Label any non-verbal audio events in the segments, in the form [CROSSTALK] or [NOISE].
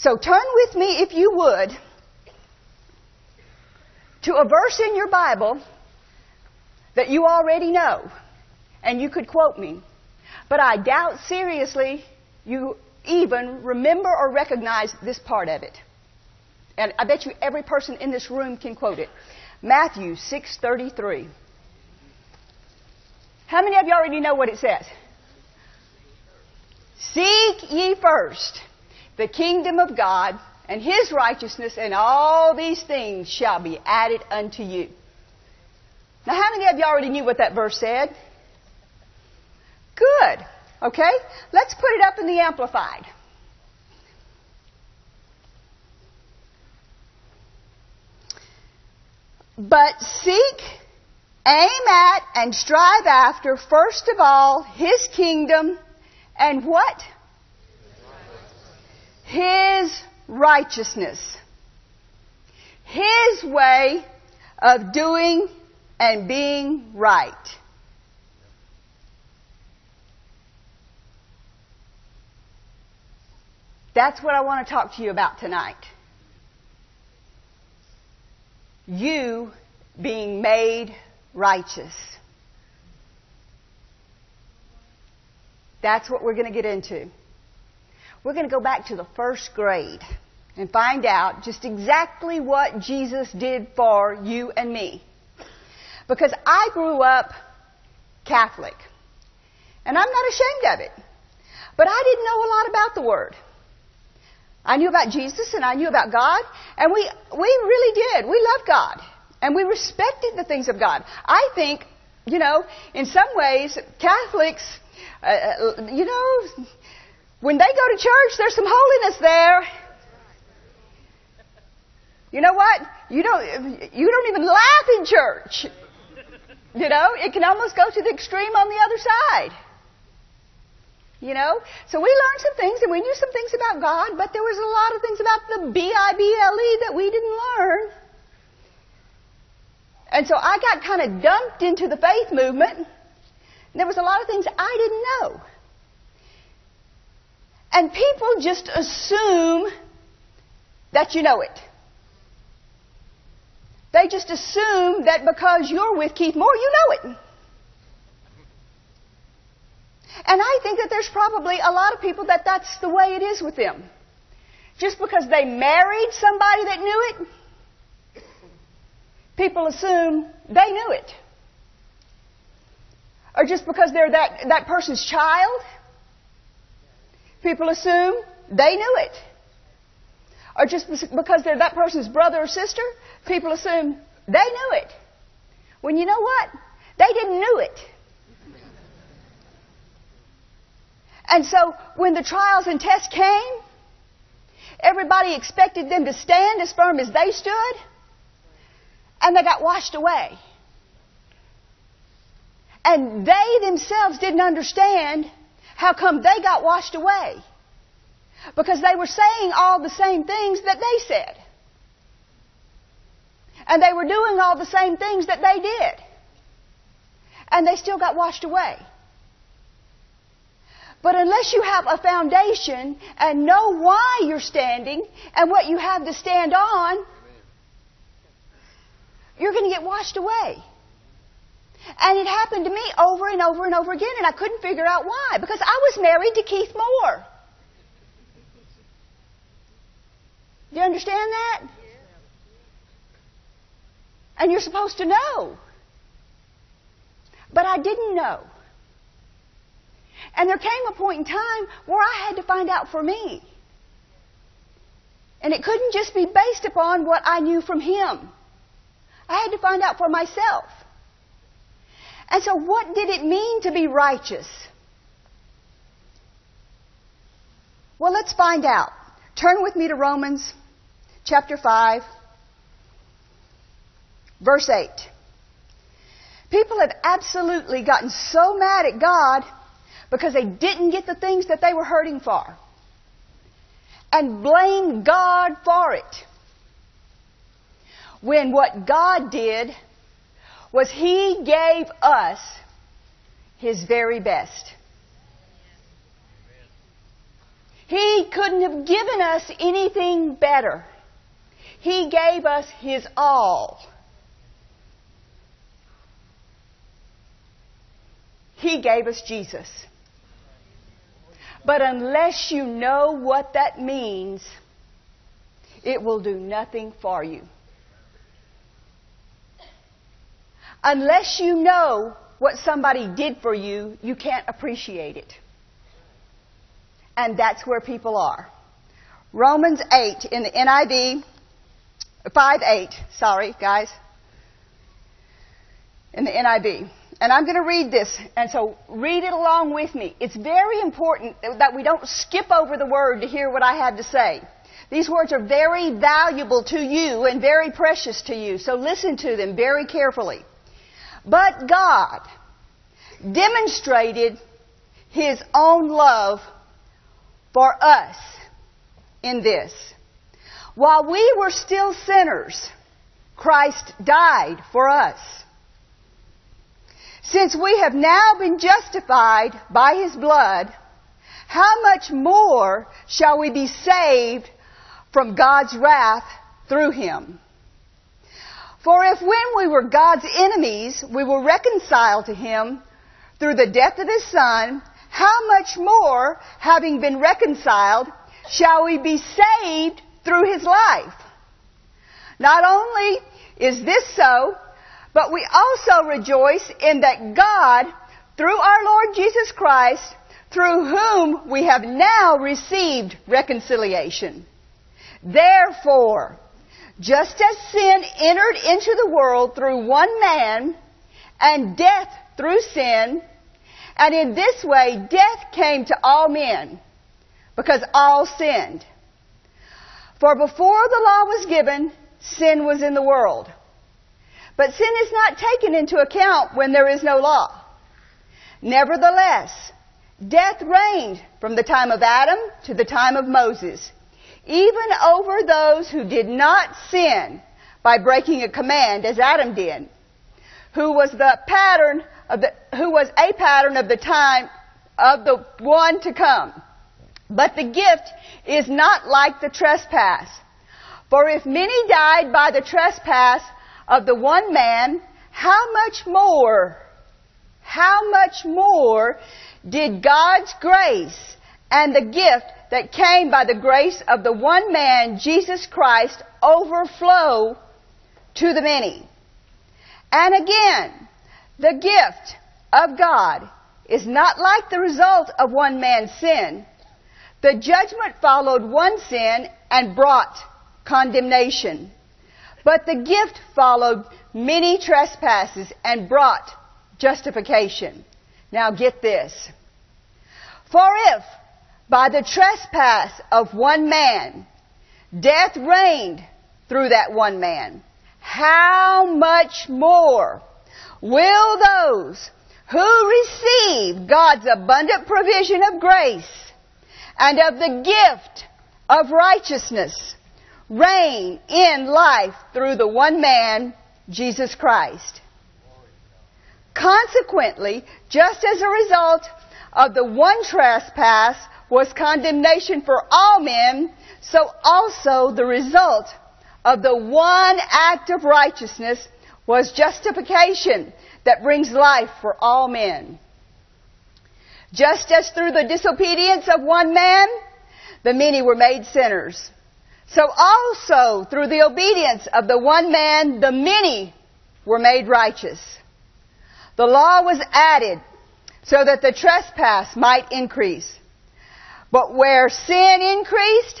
So turn with me, if you would, to a verse in your Bible that you already know, and you could quote me. But I doubt seriously you even remember or recognize this part of it. And I bet you every person in this room can quote it. Matthew 6:33. How many of you already know what it says? Seek ye first the kingdom of God and his righteousness, and all these things shall be added unto you. Now, how many of you already knew what that verse said? Good. Okay? Let's put it up in the Amplified. But seek, aim at, and strive after, first of all, His kingdom and what? His righteousness. His way of doing and being right. That's what I want to talk to you about tonight. You being made righteous. That's what we're going to get into. We're going to go back to the first grade and find out just exactly what Jesus did for you and me. Because I grew up Catholic. And I'm not ashamed of it. But I didn't know a lot about the Word. I knew about Jesus and I knew about God, and we, we really did. We loved God. And we respected the things of God. I think, you know, in some ways, Catholics, uh, uh, you know, when they go to church, there's some holiness there. You know what? You don't, you don't even laugh in church. You know, it can almost go to the extreme on the other side. You know? So we learned some things and we knew some things about God, but there was a lot of things about the B-I-B-L-E that we didn't learn. And so I got kind of dumped into the faith movement. There was a lot of things I didn't know. And people just assume that you know it. They just assume that because you're with Keith Moore, you know it. And I think that there's probably a lot of people that that's the way it is with them. Just because they married somebody that knew it, people assume they knew it. Or just because they're that, that person's child, people assume they knew it. Or just because they're that person's brother or sister, people assume they knew it. When you know what? They didn't know it. And so when the trials and tests came, everybody expected them to stand as firm as they stood, and they got washed away. And they themselves didn't understand how come they got washed away. Because they were saying all the same things that they said. And they were doing all the same things that they did. And they still got washed away. But unless you have a foundation and know why you're standing and what you have to stand on, you're going to get washed away. And it happened to me over and over and over again, and I couldn't figure out why. Because I was married to Keith Moore. Do you understand that? And you're supposed to know. But I didn't know. And there came a point in time where I had to find out for me. And it couldn't just be based upon what I knew from him. I had to find out for myself. And so what did it mean to be righteous? Well, let's find out. Turn with me to Romans chapter 5, verse 8. People have absolutely gotten so mad at God because they didn't get the things that they were hurting for. And blame God for it. When what God did was He gave us His very best. He couldn't have given us anything better. He gave us His all. He gave us Jesus. But unless you know what that means, it will do nothing for you. Unless you know what somebody did for you, you can't appreciate it. And that's where people are. Romans 8 in the NIV, 5 8, sorry guys, in the NIV. And I'm going to read this, and so read it along with me. It's very important that we don't skip over the word to hear what I have to say. These words are very valuable to you and very precious to you, so listen to them very carefully. But God demonstrated His own love for us in this. While we were still sinners, Christ died for us. Since we have now been justified by His blood, how much more shall we be saved from God's wrath through Him? For if when we were God's enemies, we were reconciled to Him through the death of His Son, how much more, having been reconciled, shall we be saved through His life? Not only is this so, but we also rejoice in that God, through our Lord Jesus Christ, through whom we have now received reconciliation. Therefore, just as sin entered into the world through one man, and death through sin, and in this way death came to all men, because all sinned. For before the law was given, sin was in the world. But sin is not taken into account when there is no law. Nevertheless, death reigned from the time of Adam to the time of Moses even over those who did not sin by breaking a command as Adam did, who was the pattern of the, who was a pattern of the time of the one to come. But the gift is not like the trespass. For if many died by the trespass of the one man, how much more, how much more did God's grace and the gift that came by the grace of the one man, Jesus Christ, overflow to the many. And again, the gift of God is not like the result of one man's sin. The judgment followed one sin and brought condemnation. But the gift followed many trespasses and brought justification. Now get this. For if by the trespass of one man, death reigned through that one man. How much more will those who receive God's abundant provision of grace and of the gift of righteousness reign in life through the one man, Jesus Christ? Consequently, just as a result of the one trespass was condemnation for all men, so also the result of the one act of righteousness was justification that brings life for all men. Just as through the disobedience of one man, the many were made sinners. So also through the obedience of the one man, the many were made righteous. The law was added so that the trespass might increase. But where sin increased,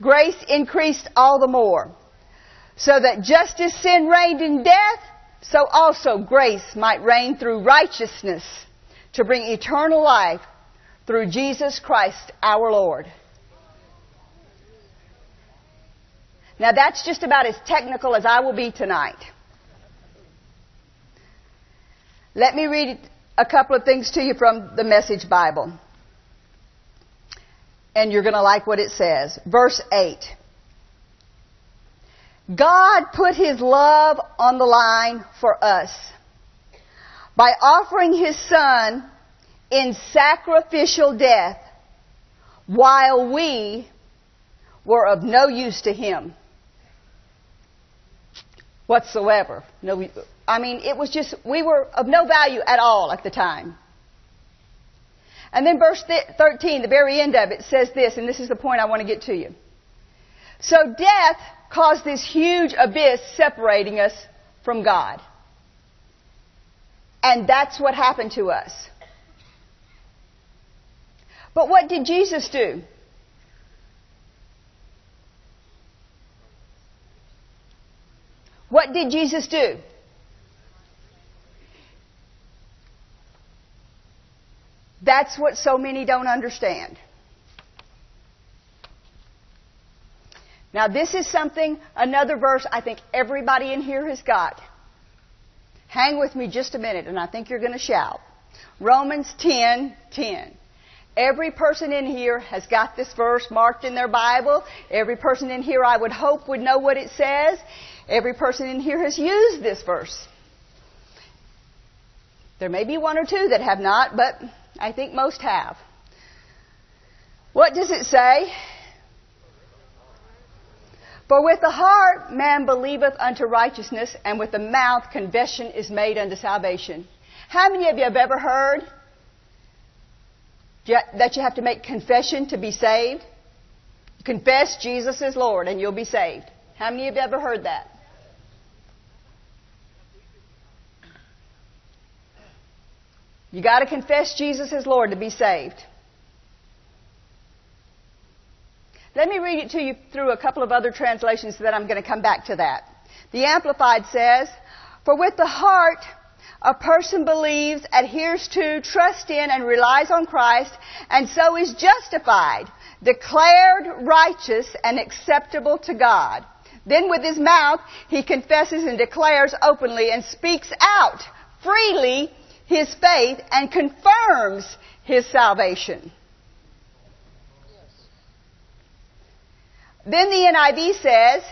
grace increased all the more. So that just as sin reigned in death, so also grace might reign through righteousness to bring eternal life through Jesus Christ our Lord. Now that's just about as technical as I will be tonight. Let me read a couple of things to you from the Message Bible and you're going to like what it says. Verse 8. God put His love on the line for us by offering His Son in sacrificial death while we were of no use to him whatsoever. No, I mean, it was just, we were of no value at all at the time. And then verse 13, the very end of it, says this, and this is the point I want to get to you. So death caused this huge abyss separating us from God. And that's what happened to us. But what did Jesus do? What did Jesus do? That's what so many don't understand. Now, this is something, another verse I think everybody in here has got. Hang with me just a minute, and I think you're going to shout. Romans 10 10. Every person in here has got this verse marked in their Bible. Every person in here, I would hope, would know what it says. Every person in here has used this verse. There may be one or two that have not, but I think most have. What does it say? For with the heart man believeth unto righteousness, and with the mouth confession is made unto salvation. How many of you have ever heard that you have to make confession to be saved? Confess Jesus is Lord and you'll be saved. How many of you have ever heard that? You got to confess Jesus as Lord to be saved. Let me read it to you through a couple of other translations that I'm going to come back to that. The Amplified says, For with the heart a person believes, adheres to, trusts in, and relies on Christ, and so is justified, declared righteous and acceptable to God. Then with his mouth, he confesses and declares openly and speaks out freely his faith and confirms his salvation. Then the NIV says,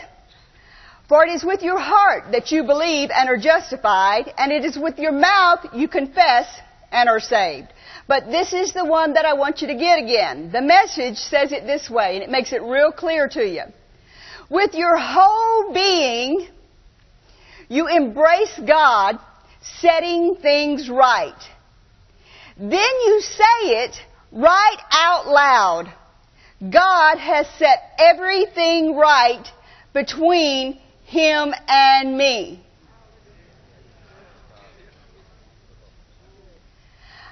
for it is with your heart that you believe and are justified, and it is with your mouth you confess and are saved. But this is the one that I want you to get again. The message says it this way, and it makes it real clear to you. With your whole being, you embrace God setting things right. Then you say it right out loud. God has set everything right between him and me.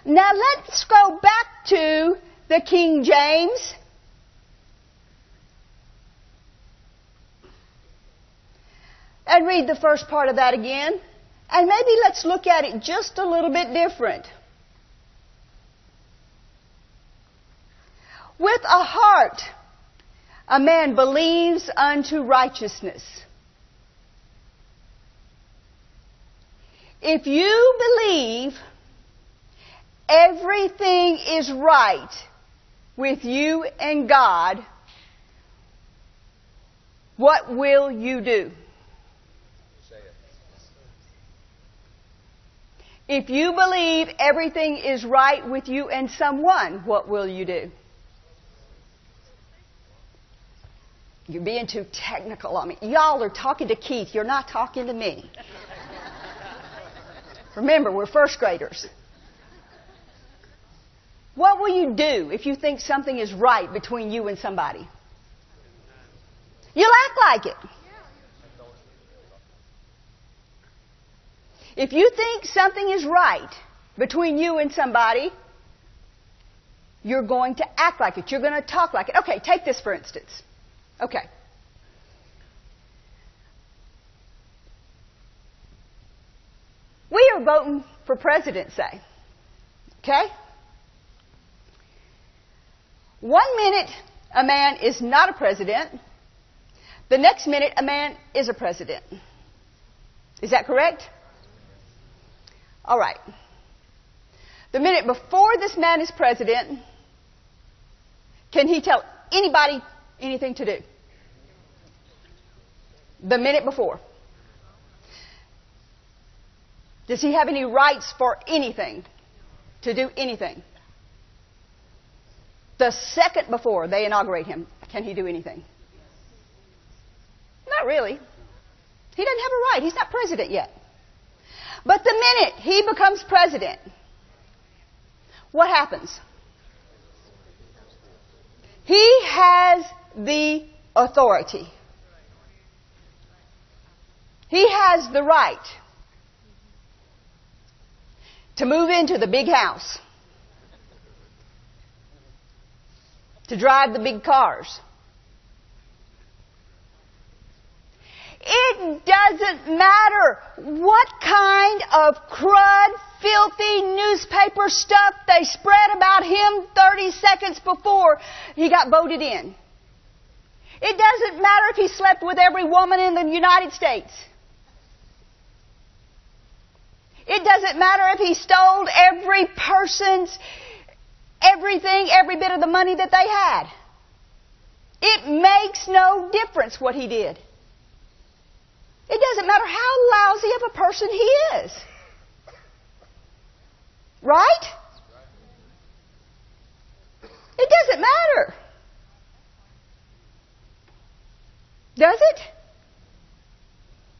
Now let's go back to the King James. And read the first part of that again. And maybe let's look at it just a little bit different. With a heart, a man believes unto righteousness. If you believe everything is right with you and God, what will you do? If you believe everything is right with you and someone, what will you do? You're being too technical on me. Y'all are talking to Keith. You're not talking to me. Remember, we're first graders. What will you do if you think something is right between you and somebody? You'll act like it. If you think something is right between you and somebody, you're going to act like it. You're going to talk like it. Okay, take this for instance. Okay. We are voting for president, say. Okay? One minute a man is not a president, the next minute a man is a president. Is that correct? All right. The minute before this man is president, can he tell anybody anything to do? The minute before. Does he have any rights for anything? To do anything? the second before they inaugurate him, can he do anything? Not really. He doesn't have a right. He's not president yet. But the minute he becomes president, what happens? He has the authority. He has the right to move into the big house, to drive the big cars. It doesn't matter what kind of crud, filthy newspaper stuff they spread about him 30 seconds before he got voted in. It doesn't matter if he slept with every woman in the United States. It doesn't matter if he stole every person's everything, every bit of the money that they had. It makes no difference what he did. It doesn't matter how lousy of a person he is. Right? It doesn't matter. Does it?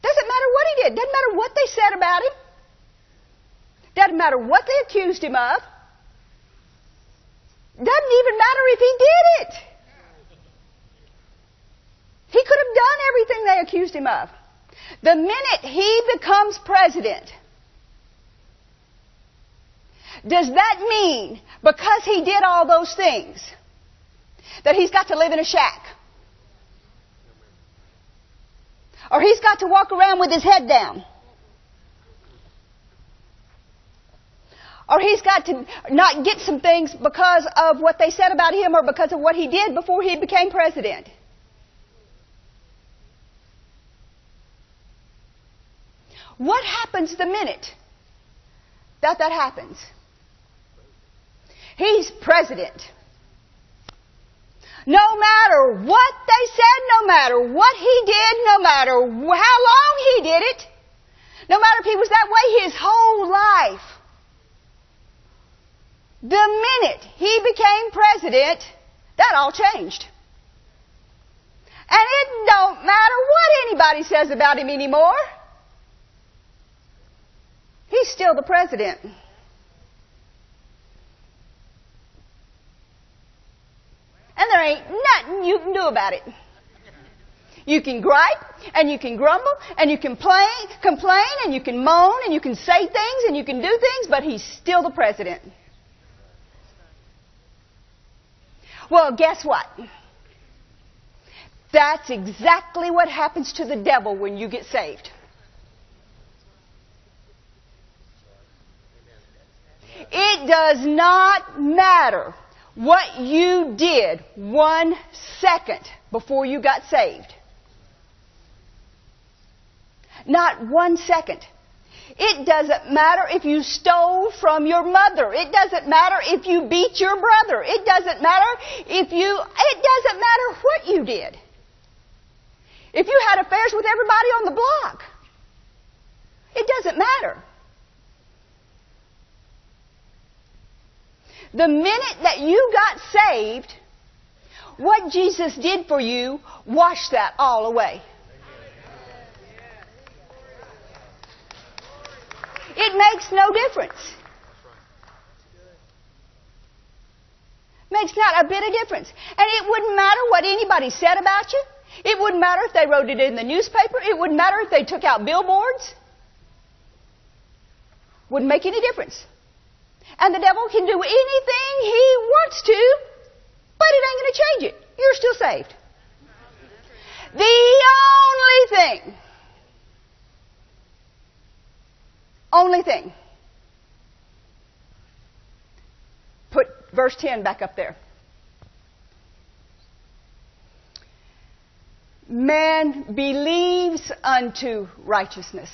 Doesn't matter what he did. Doesn't matter what they said about him. Doesn't matter what they accused him of. Doesn't even matter if he did it. He could have done everything they accused him of. The minute he becomes president, does that mean because he did all those things that he's got to live in a shack? Or he's got to walk around with his head down? Or he's got to not get some things because of what they said about him or because of what he did before he became president? What happens the minute that that happens? He's president. No matter what they said, no matter what he did, no matter how long he did it, no matter if he was that way his whole life, the minute he became president, that all changed. And it don't matter what anybody says about him anymore. He's still the president. And there ain't nothing you can do about it. You can gripe and you can grumble and you can complain, complain and you can moan and you can say things and you can do things, but he's still the president. Well, guess what? That's exactly what happens to the devil when you get saved. It does not matter what you did one second before you got saved. Not one second. It doesn't matter if you stole from your mother. It doesn't matter if you beat your brother. It doesn't matter if you, it doesn't matter what you did. If you had affairs with everybody on the block. It doesn't matter. The minute that you got saved, what Jesus did for you washed that all away. It makes no difference. Makes not a bit of difference. And it wouldn't matter what anybody said about you. It wouldn't matter if they wrote it in the newspaper. It wouldn't matter if they took out billboards. Wouldn't make any difference. And the devil can do anything he wants to, but it ain't going to change it. You're still saved. The only thing, only thing, put verse 10 back up there. Man believes unto righteousness.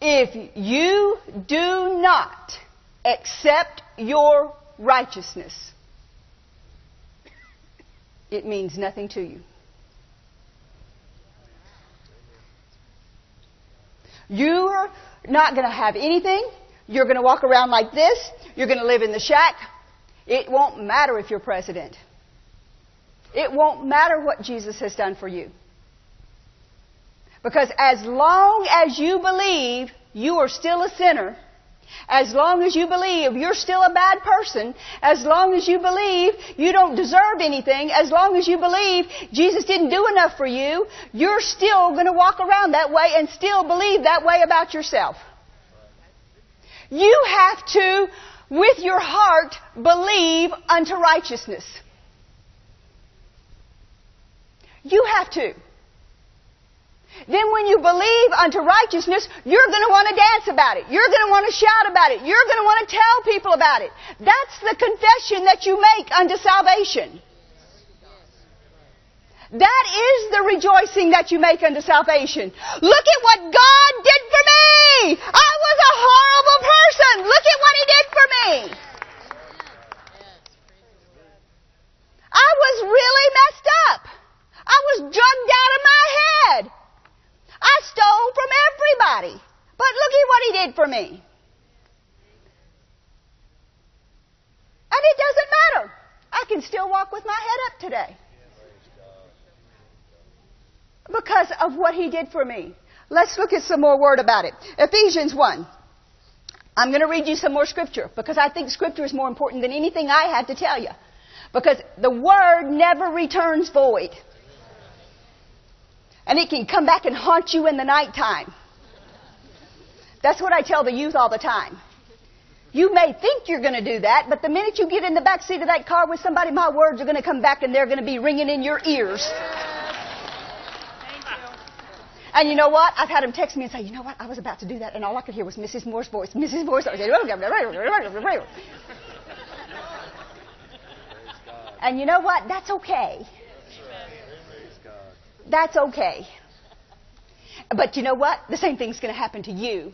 If you do not accept your righteousness, it means nothing to you. You're not going to have anything. You're going to walk around like this. You're going to live in the shack. It won't matter if you're president. It won't matter what Jesus has done for you. Because as long as you believe you are still a sinner, as long as you believe you're still a bad person, as long as you believe you don't deserve anything, as long as you believe Jesus didn't do enough for you, you're still going to walk around that way and still believe that way about yourself. You have to, with your heart, believe unto righteousness. You have to. Then when you believe unto righteousness, you're going to want to dance about it. You're going to want to shout about it. You're going to want to tell people about it. That's the confession that you make unto salvation. That is the rejoicing that you make unto salvation. Look at what God did for me! I was a horrible person! Look at what He did for me! I was really messed up. I was drugged out of my head. I stole from everybody. But look at what He did for me. And it doesn't matter. I can still walk with my head up today because of what he did for me. Let's look at some more word about it. Ephesians 1. I'm going to read you some more scripture because I think scripture is more important than anything I had to tell you. Because the word never returns void. And it can come back and haunt you in the nighttime. That's what I tell the youth all the time. You may think you're going to do that, but the minute you get in the back seat of that car with somebody, my words are going to come back and they're going to be ringing in your ears. And you know what? I've had him text me and say, you know what? I was about to do that, and all I could hear was Mrs. Moore's voice. Mrs. Moore's voice. and you know what? That's okay. That's okay. But you know what? The same thing's going to happen to you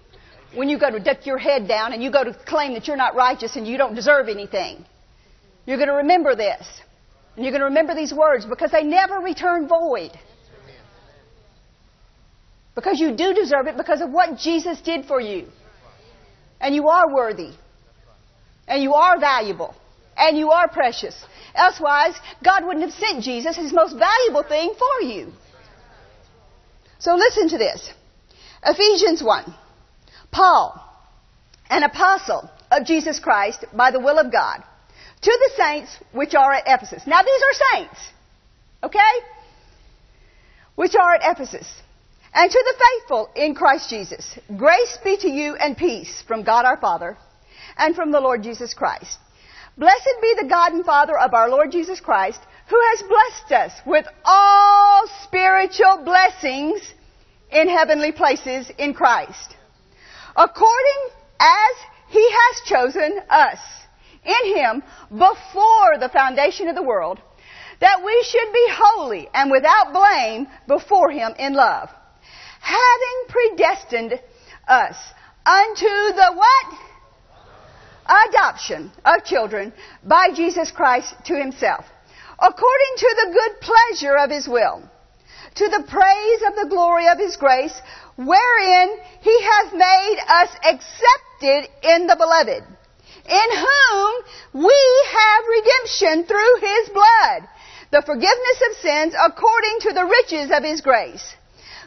when you go to duck your head down and you go to claim that you're not righteous and you don't deserve anything. You're going to remember this. And you're going to remember these words because they never return void. Because you do deserve it because of what Jesus did for you. And you are worthy. And you are valuable. And you are precious. Elsewise, God wouldn't have sent Jesus, his most valuable thing, for you. So listen to this. Ephesians 1. Paul, an apostle of Jesus Christ by the will of God, to the saints which are at Ephesus. Now these are saints. Okay? Which are at Ephesus and to the faithful in Christ Jesus, grace be to you and peace from God our Father and from the Lord Jesus Christ. Blessed be the God and Father of our Lord Jesus Christ, who has blessed us with all spiritual blessings in heavenly places in Christ, according as he has chosen us in him before the foundation of the world, that we should be holy and without blame before him in love. Having predestined us unto the what? Adoption of children by Jesus Christ to himself, according to the good pleasure of his will, to the praise of the glory of his grace, wherein he hath made us accepted in the beloved, in whom we have redemption through his blood, the forgiveness of sins according to the riches of his grace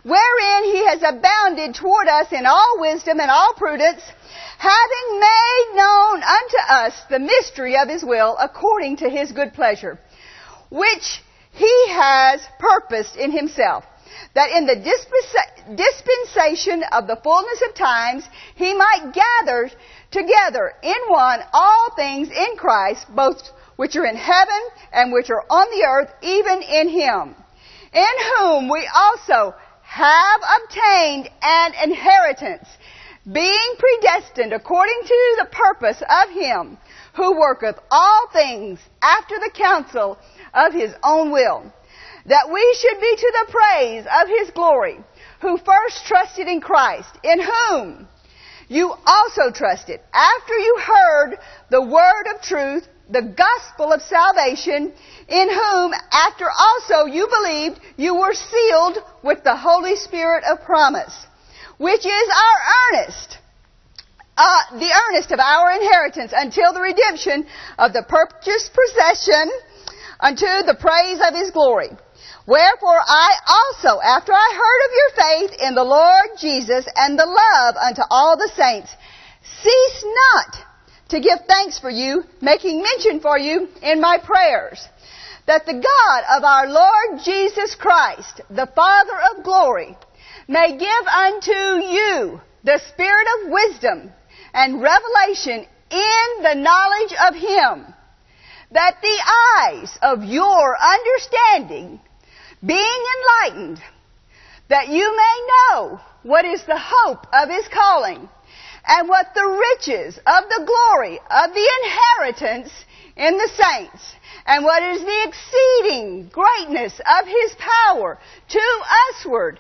wherein he has abounded toward us in all wisdom and all prudence, having made known unto us the mystery of his will according to his good pleasure, which he has purposed in himself, that in the dispensation of the fullness of times he might gather together in one all things in Christ, both which are in heaven and which are on the earth, even in him, in whom we also have obtained an inheritance, being predestined according to the purpose of him who worketh all things after the counsel of his own will, that we should be to the praise of his glory, who first trusted in Christ, in whom you also trusted, after you heard the word of truth, the gospel of salvation, in whom, after also you believed, you were sealed with the Holy Spirit of promise, which is our earnest uh, the earnest of our inheritance until the redemption of the purchased possession unto the praise of his glory. Wherefore I also, after I heard of your faith in the Lord Jesus and the love unto all the saints, cease not to give thanks for you, making mention for you in my prayers, that the God of our Lord Jesus Christ, the Father of glory, may give unto you the spirit of wisdom and revelation in the knowledge of Him, that the eyes of your understanding being enlightened, that you may know what is the hope of his calling, and what the riches of the glory of the inheritance in the saints, and what is the exceeding greatness of his power to usward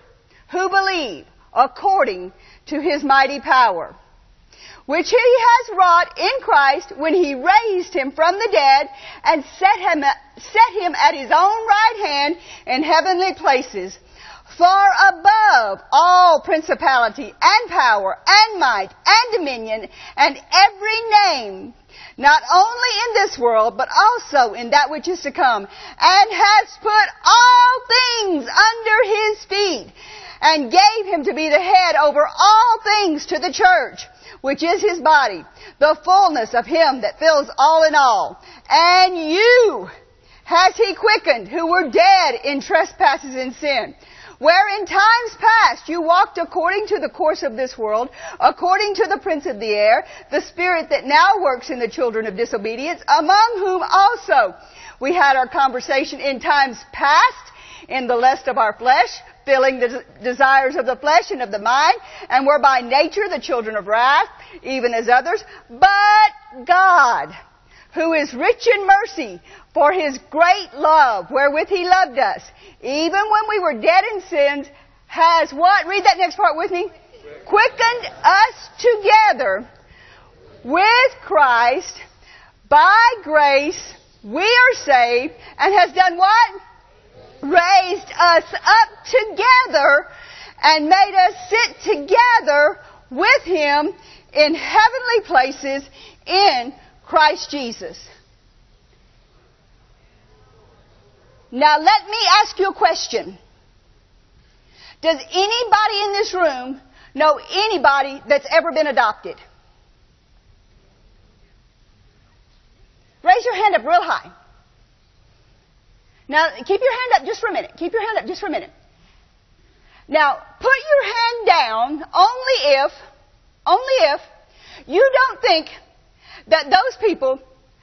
who believe according to his mighty power which he has wrought in Christ when he raised him from the dead and set him, set him at his own right hand in heavenly places, far above all principality and power and might and dominion and every name, not only in this world, but also in that which is to come, and has put all things under his feet, and gave him to be the head over all things to the church, which is his body, the fullness of him that fills all in all. And you has he quickened who were dead in trespasses and sin. Where in times past you walked according to the course of this world, according to the prince of the air, the spirit that now works in the children of disobedience, among whom also we had our conversation in times past in the lust of our flesh, filling the desires of the flesh and of the mind, and were by nature the children of wrath, even as others. But God, who is rich in mercy, for his great love wherewith he loved us, even when we were dead in sins, has what? Read that next part with me. Quickened us together with Christ. By grace we are saved and has done what? raised us up together and made us sit together with Him in heavenly places in Christ Jesus. Now let me ask you a question. Does anybody in this room know anybody that's ever been adopted? Raise your hand up real high. Now, keep your hand up just for a minute. Keep your hand up just for a minute. Now, put your hand down only if, only if you don't think that those people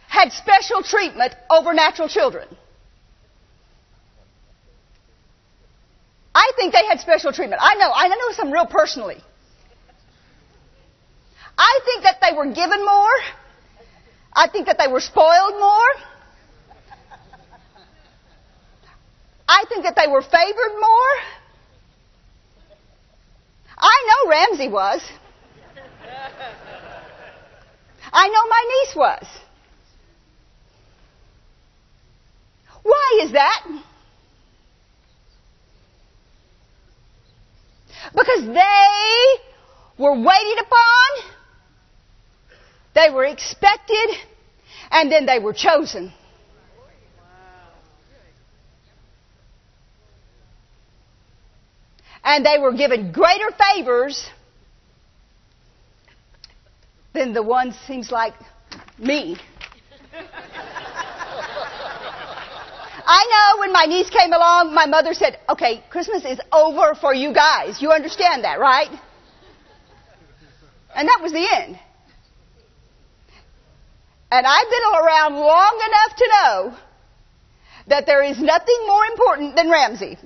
had special treatment over natural children. I think they had special treatment. I know, I know some real personally. I think that they were given more. I think that they were spoiled more. I think that they were favored more. I know Ramsey was. I know my niece was. Why is that? Because they were waited upon, they were expected, and then they were chosen. and they were given greater favors than the one seems like me. I know when my niece came along, my mother said, okay, Christmas is over for you guys. You understand that, right? And that was the end. And I've been around long enough to know that there is nothing more important than Ramsey.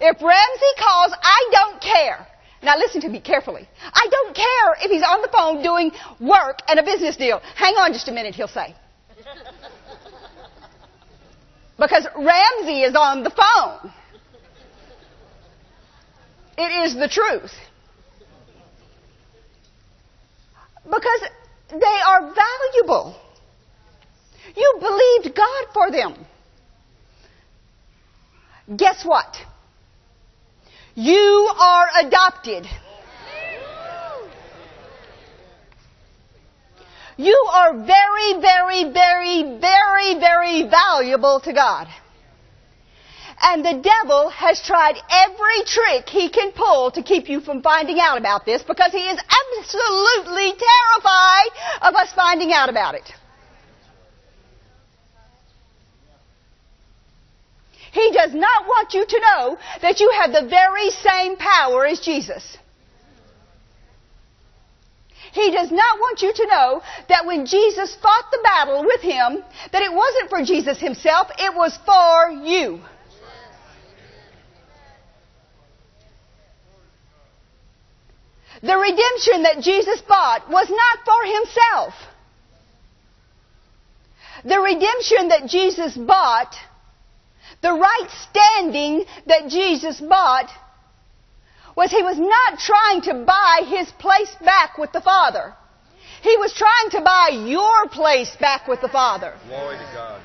If Ramsey calls, I don't care. Now listen to me carefully. I don't care if he's on the phone doing work and a business deal. Hang on just a minute, he'll say. [LAUGHS] Because Ramsey is on the phone. It is the truth. Because they are valuable. You believed God for them. Guess what? You are adopted. You are very, very, very, very, very valuable to God. And the devil has tried every trick he can pull to keep you from finding out about this because he is absolutely terrified of us finding out about it. He does not want you to know that you have the very same power as Jesus. He does not want you to know that when Jesus fought the battle with him, that it wasn't for Jesus himself, it was for you. The redemption that Jesus bought was not for himself. The redemption that Jesus bought the right standing that Jesus bought was he was not trying to buy his place back with the Father. He was trying to buy your place back with the Father. Glory to God.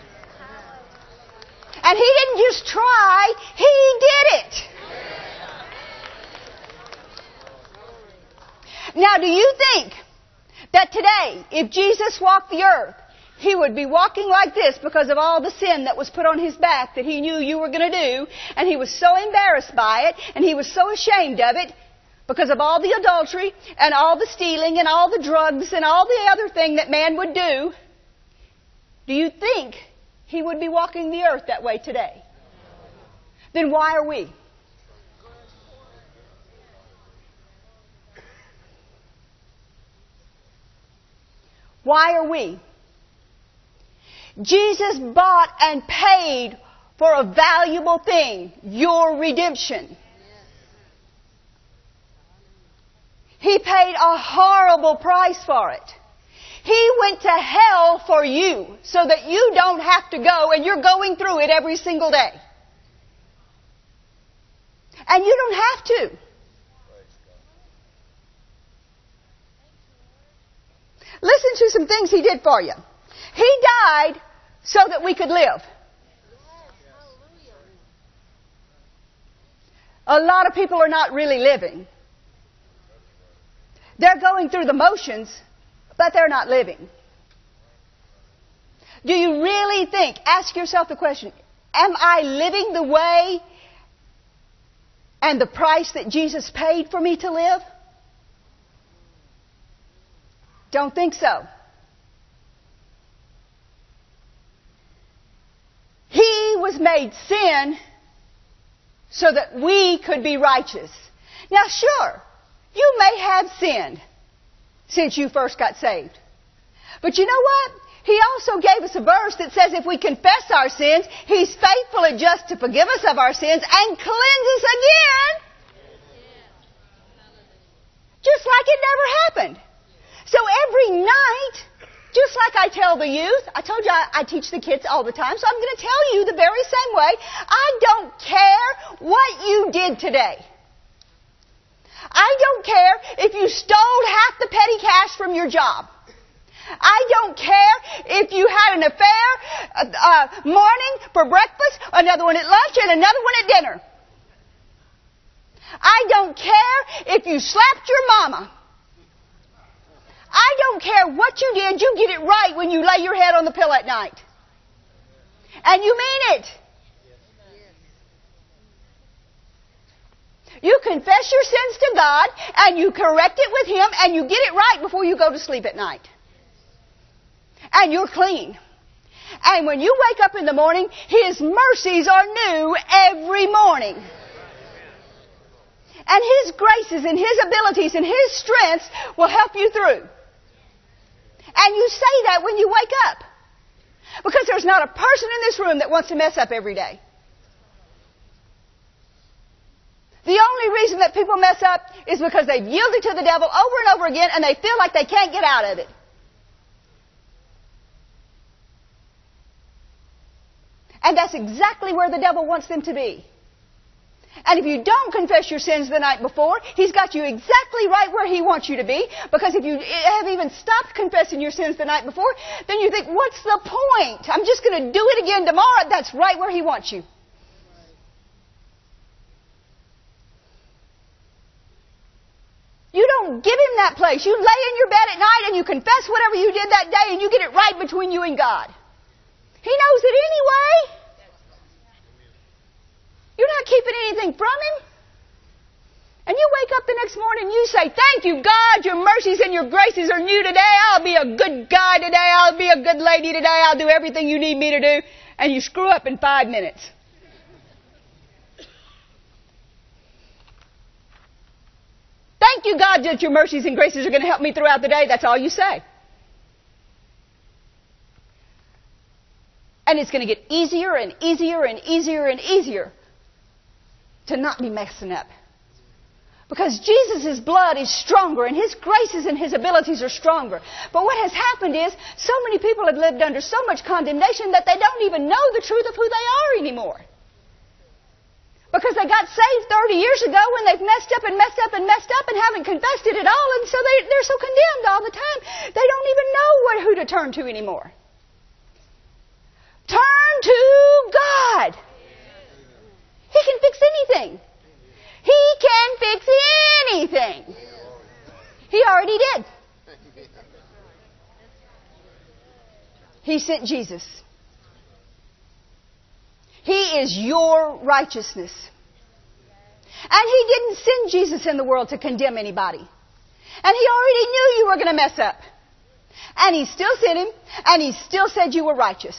And he didn't just try, he did it. Now, do you think that today, if Jesus walked the earth, he would be walking like this because of all the sin that was put on his back that he knew you were going to do, and he was so embarrassed by it, and he was so ashamed of it because of all the adultery and all the stealing and all the drugs and all the other thing that man would do. Do you think he would be walking the earth that way today? Then why are we? Why are we? Jesus bought and paid for a valuable thing, your redemption. He paid a horrible price for it. He went to hell for you so that you don't have to go and you're going through it every single day. And you don't have to. Listen to some things he did for you. He died so that we could live. A lot of people are not really living. They're going through the motions, but they're not living. Do you really think, ask yourself the question, am I living the way and the price that Jesus paid for me to live? Don't think so. He was made sin so that we could be righteous. Now sure, you may have sinned since you first got saved. But you know what? He also gave us a verse that says if we confess our sins, He's faithful and just to forgive us of our sins and cleanse us again. Just like it never happened. So every night, just like I tell the youth, I told you I, I, teach the kids all the time, so I'm going to tell you the very same way. I don't care what you did today. I don't care if you stole half the petty cash from your job. I don't care if you had an affair, uh, uh, morning for breakfast, another one at lunch, and another one at dinner. I don't care if you slapped your mama. I don't care what you did, you get it right when you lay your head on the pillow at night. And you mean it. You confess your sins to God and you correct it with Him and you get it right before you go to sleep at night. And you're clean. And when you wake up in the morning, His mercies are new every morning. And His graces and His abilities and His strengths will help you through. And you say that when you wake up. Because there's not a person in this room that wants to mess up every day. The only reason that people mess up is because they've yielded to the devil over and over again and they feel like they can't get out of it. And that's exactly where the devil wants them to be. And if you don't confess your sins the night before, He's got you exactly right where He wants you to be. Because if you have even stopped confessing your sins the night before, then you think, what's the point? I'm just going to do it again tomorrow. That's right where He wants you. You don't give him that place. You lay in your bed at night and you confess whatever you did that day and you get it right between you and God. He knows it anyway. You're not keeping anything from him. And you wake up the next morning and you say, Thank you, God, your mercies and your graces are new today. I'll be a good guy today. I'll be a good lady today. I'll do everything you need me to do. And you screw up in five minutes. Thank you, God, that your mercies and graces are going to help me throughout the day. That's all you say. And it's going to get easier and easier and easier and easier to not be messing up. Because Jesus' blood is stronger and His graces and His abilities are stronger. But what has happened is so many people have lived under so much condemnation that they don't even know the truth of who they are anymore. Because they got saved 30 years ago when they've messed up and messed up and messed up and haven't confessed it at all, and so they, they're so condemned all the time. They don't even know what, who to turn to anymore. Turn to God. He can fix anything. He can fix anything. He already did. He sent Jesus. He is your righteousness. And He didn't send Jesus in the world to condemn anybody. And He already knew you were going to mess up. And He still sent Him, and He still said you were righteous.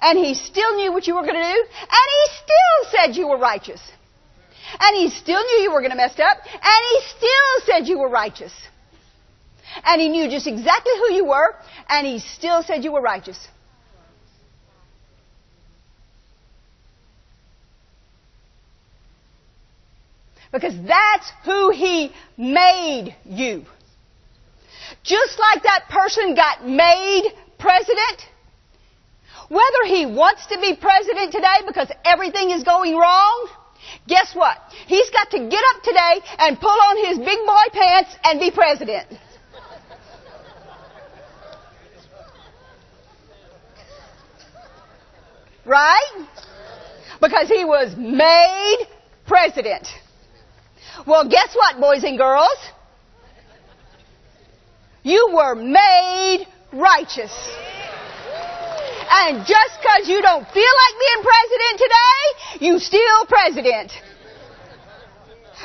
And he still knew what you were going to do. And he still said you were righteous. And he still knew you were going to mess up. And he still said you were righteous. And he knew just exactly who you were. And he still said you were righteous. Because that's who he made you. Just like that person got made president, whether he wants to be president today because everything is going wrong, guess what? He's got to get up today and pull on his big boy pants and be president. Right? Because he was made president. Well, guess what, boys and girls? You were made righteous. And just because you don't feel like being president today, you still president.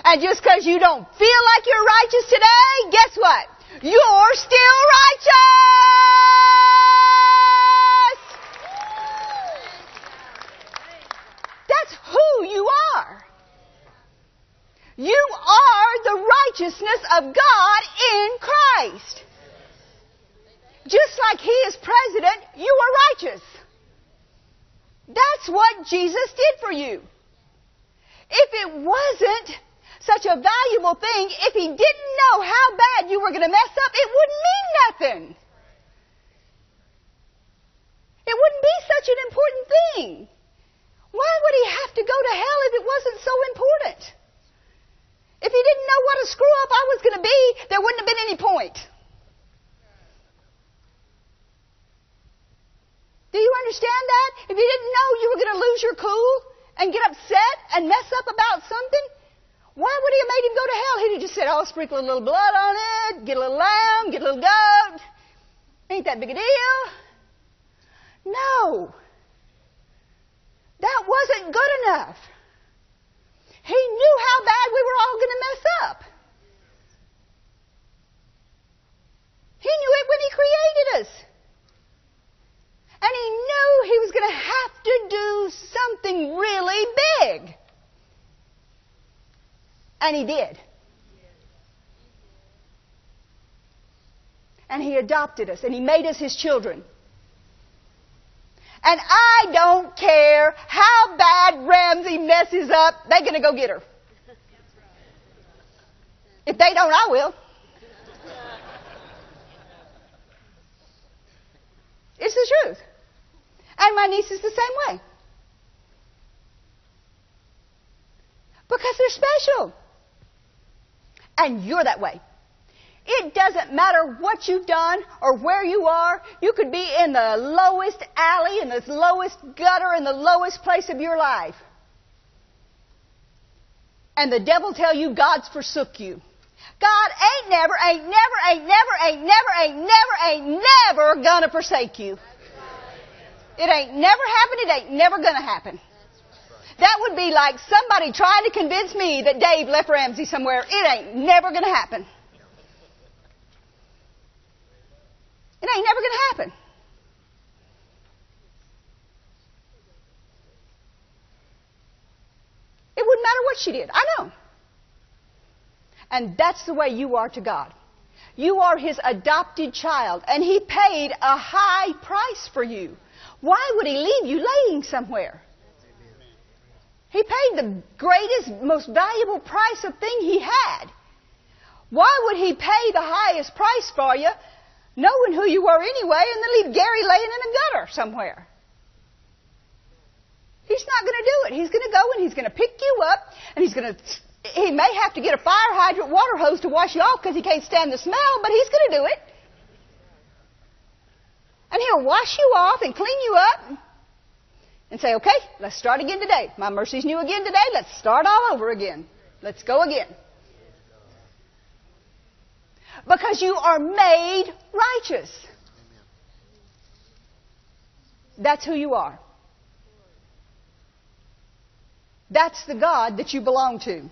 And just because you don't feel like you're righteous today, guess what? You're still righteous! That's who you are. You are the righteousness of God in Christ. Just like He is president, you are righteous. That's what Jesus did for you. If it wasn't such a valuable thing, if He didn't know how bad you were going to mess up, it wouldn't mean nothing. It wouldn't be such an important thing. Why would He have to go to hell if it wasn't so important? If He didn't know what a screw up I was going to be, there wouldn't have been any point. Do you understand that? If you didn't know you were going to lose your cool and get upset and mess up about something, why would he have made him go to hell? He'd have just said, oh, sprinkle a little blood on it, get a little lamb, get a little goat. Ain't that big a deal? No. That wasn't good enough. He knew how bad we were all going to mess up. He knew it when he created us. And he knew he was going to have to do something really big. And he did. And he adopted us and he made us his children. And I don't care how bad Ramsey messes up, they're going to go get her. If they don't, I will. It's the truth. And my niece is the same way. Because they're special. And you're that way. It doesn't matter what you've done or where you are. You could be in the lowest alley, in the lowest gutter, in the lowest place of your life. and the devil tell you God's forsook you. God ain't never, ain't never, ain't never, ain't never, ain't never, ain't never gonna forsake you. It ain't never happened, it ain't never gonna happen. That would be like somebody trying to convince me that Dave left Ramsey somewhere. It ain't never gonna happen. It ain't never gonna happen. It wouldn't matter what she did. I know. And that's the way you are to God. You are His adopted child, and He paid a high price for you. Why would He leave you laying somewhere? He paid the greatest, most valuable price of thing He had. Why would He pay the highest price for you, knowing who you were anyway, and then leave Gary laying in a gutter somewhere? He's not going to do it. He's going to go and he's going to pick you up and he's going to, he may have to get a fire hydrant water hose to wash you off because he can't stand the smell, but he's going to do it. And he'll wash you off and clean you up and say, okay, let's start again today. My mercy's new again today. Let's start all over again. Let's go again. Because you are made righteous. That's who you are. That's the God that you belong to.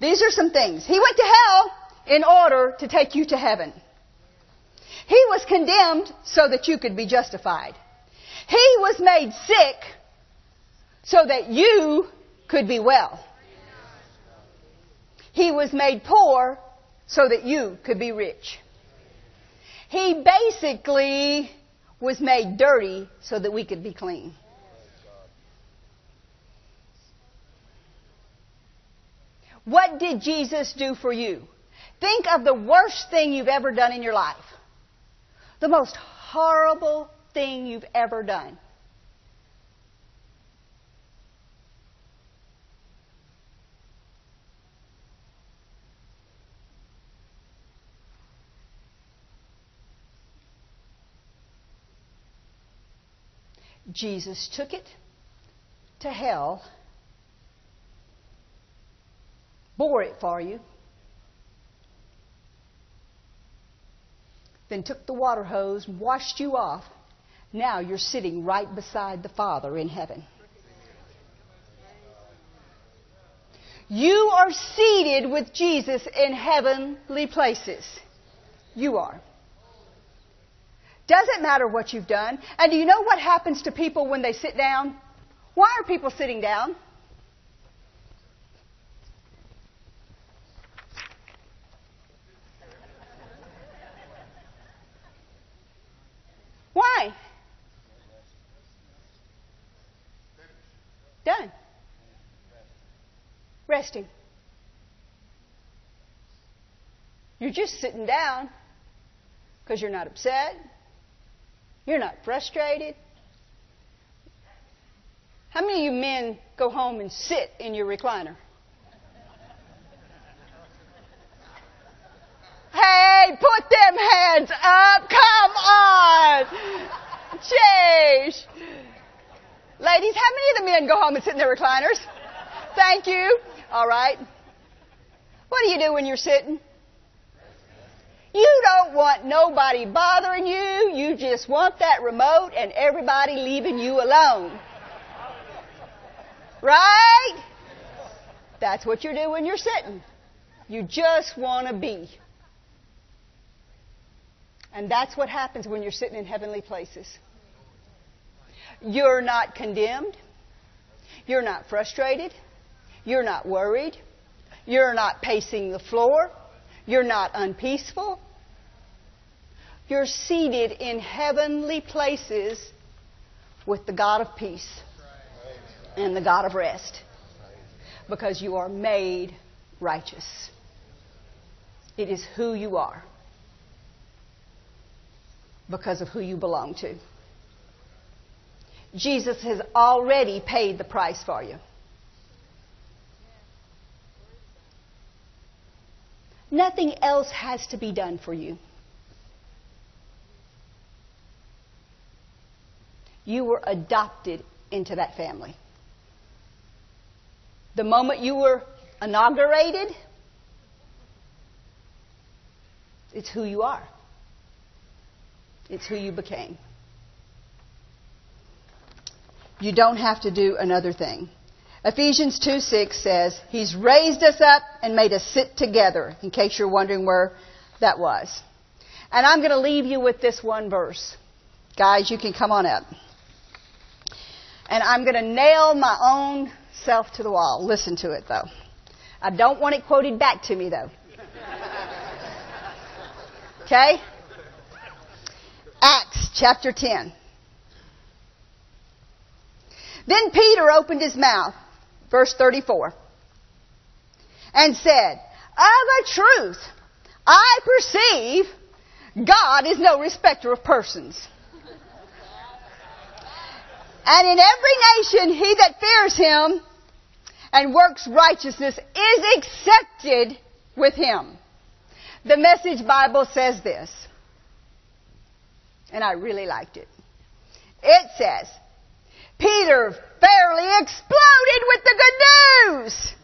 These are some things. He went to hell in order to take you to heaven. He was condemned so that you could be justified. He was made sick so that you could be well. He was made poor so that you could be rich. He basically was made dirty so that we could be clean. What did Jesus do for you? Think of the worst thing you've ever done in your life. The most horrible thing you've ever done. Jesus took it to hell bore it for you, then took the water hose, and washed you off. Now you're sitting right beside the Father in heaven. You are seated with Jesus in heavenly places. You are. Doesn't matter what you've done. And do you know what happens to people when they sit down? Why are people sitting down? Why? Done. Resting. You're just sitting down because you're not upset. You're not frustrated. How many of you men go home and sit in your recliner? Hey, put them hands up. Come on. Jeez. Ladies, how many of the men go home and sit in their recliners? Thank you. All right. What do you do when you're sitting? You don't want nobody bothering you. You just want that remote and everybody leaving you alone. Right? That's what you do when you're sitting. You just want to be. And that's what happens when you're sitting in heavenly places. You're not condemned. You're not frustrated. You're not worried. You're not pacing the floor. You're not unpeaceful. You're seated in heavenly places with the God of peace and the God of rest because you are made righteous. It is who you are because of who you belong to. Jesus has already paid the price for you. Nothing else has to be done for you. You were adopted into that family. The moment you were inaugurated. It's who you are. It's who you became. You don't have to do another thing. Ephesians 2 6 says, He's raised us up and made us sit together, in case you're wondering where that was. And I'm going to leave you with this one verse. Guys, you can come on up. And I'm going to nail my own self to the wall. Listen to it, though. I don't want it quoted back to me, though. Okay? Acts chapter 10. Then Peter opened his mouth, verse 34, and said, Of a truth, I perceive God is no respecter of persons. And in every nation, he that fears him and works righteousness is accepted with him. The Message Bible says this, and I really liked it. It says, Peter fairly exploded with the good news.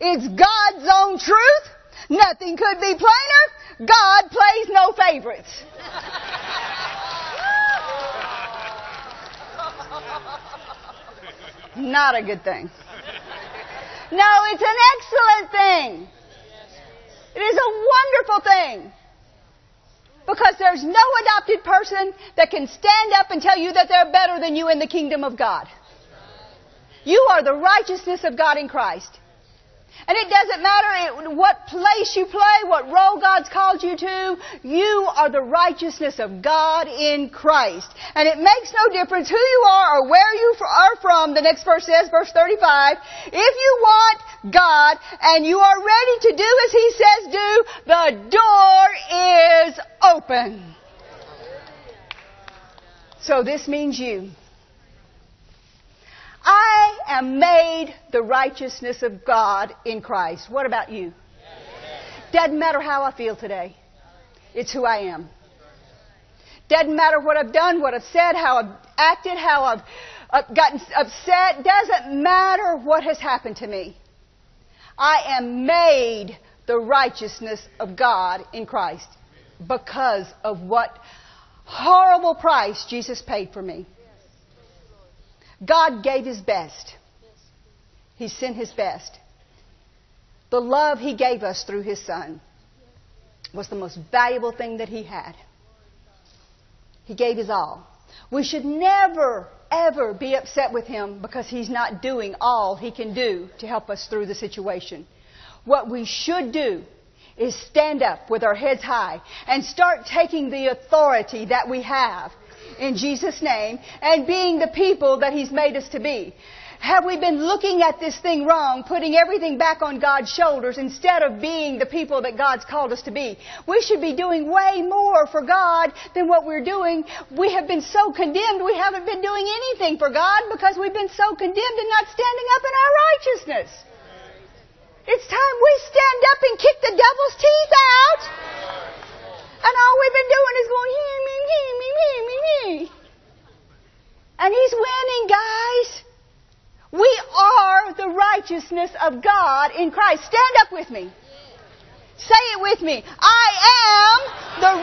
It's God's own truth. Nothing could be plainer. God plays no favorites. Not a good thing. No, it's an excellent thing. It is a wonderful thing. Because there's no adopted person that can stand up and tell you that they're better than you in the kingdom of God. You are the righteousness of God in Christ. And it doesn't matter what place you play, what role God's called you to, you are the righteousness of God in Christ. And it makes no difference who you are or where you are from, the next verse says, verse 35, if you want God and you are ready to do as He says do, the door is open. So this means you. I am made the righteousness of God in Christ. What about you? Doesn't matter how I feel today. It's who I am. Doesn't matter what I've done, what I've said, how I've acted, how I've uh, gotten upset. Doesn't matter what has happened to me. I am made the righteousness of God in Christ because of what horrible price Jesus paid for me. God gave His best. He sent His best. The love He gave us through His Son was the most valuable thing that He had. He gave His all. We should never, ever be upset with Him because He's not doing all He can do to help us through the situation. What we should do is stand up with our heads high and start taking the authority that we have in Jesus' name and being the people that He's made us to be. Have we been looking at this thing wrong, putting everything back on God's shoulders instead of being the people that God's called us to be? We should be doing way more for God than what we're doing. We have been so condemned, we haven't been doing anything for God because we've been so condemned and not standing up in our righteousness. It's time we stand up and kick the devil's teeth out. And all we've been doing is going, he, me, he, me, he, me, me. And he's winning, guys. We are the righteousness of God in Christ. Stand up with me. Say it with me. I am the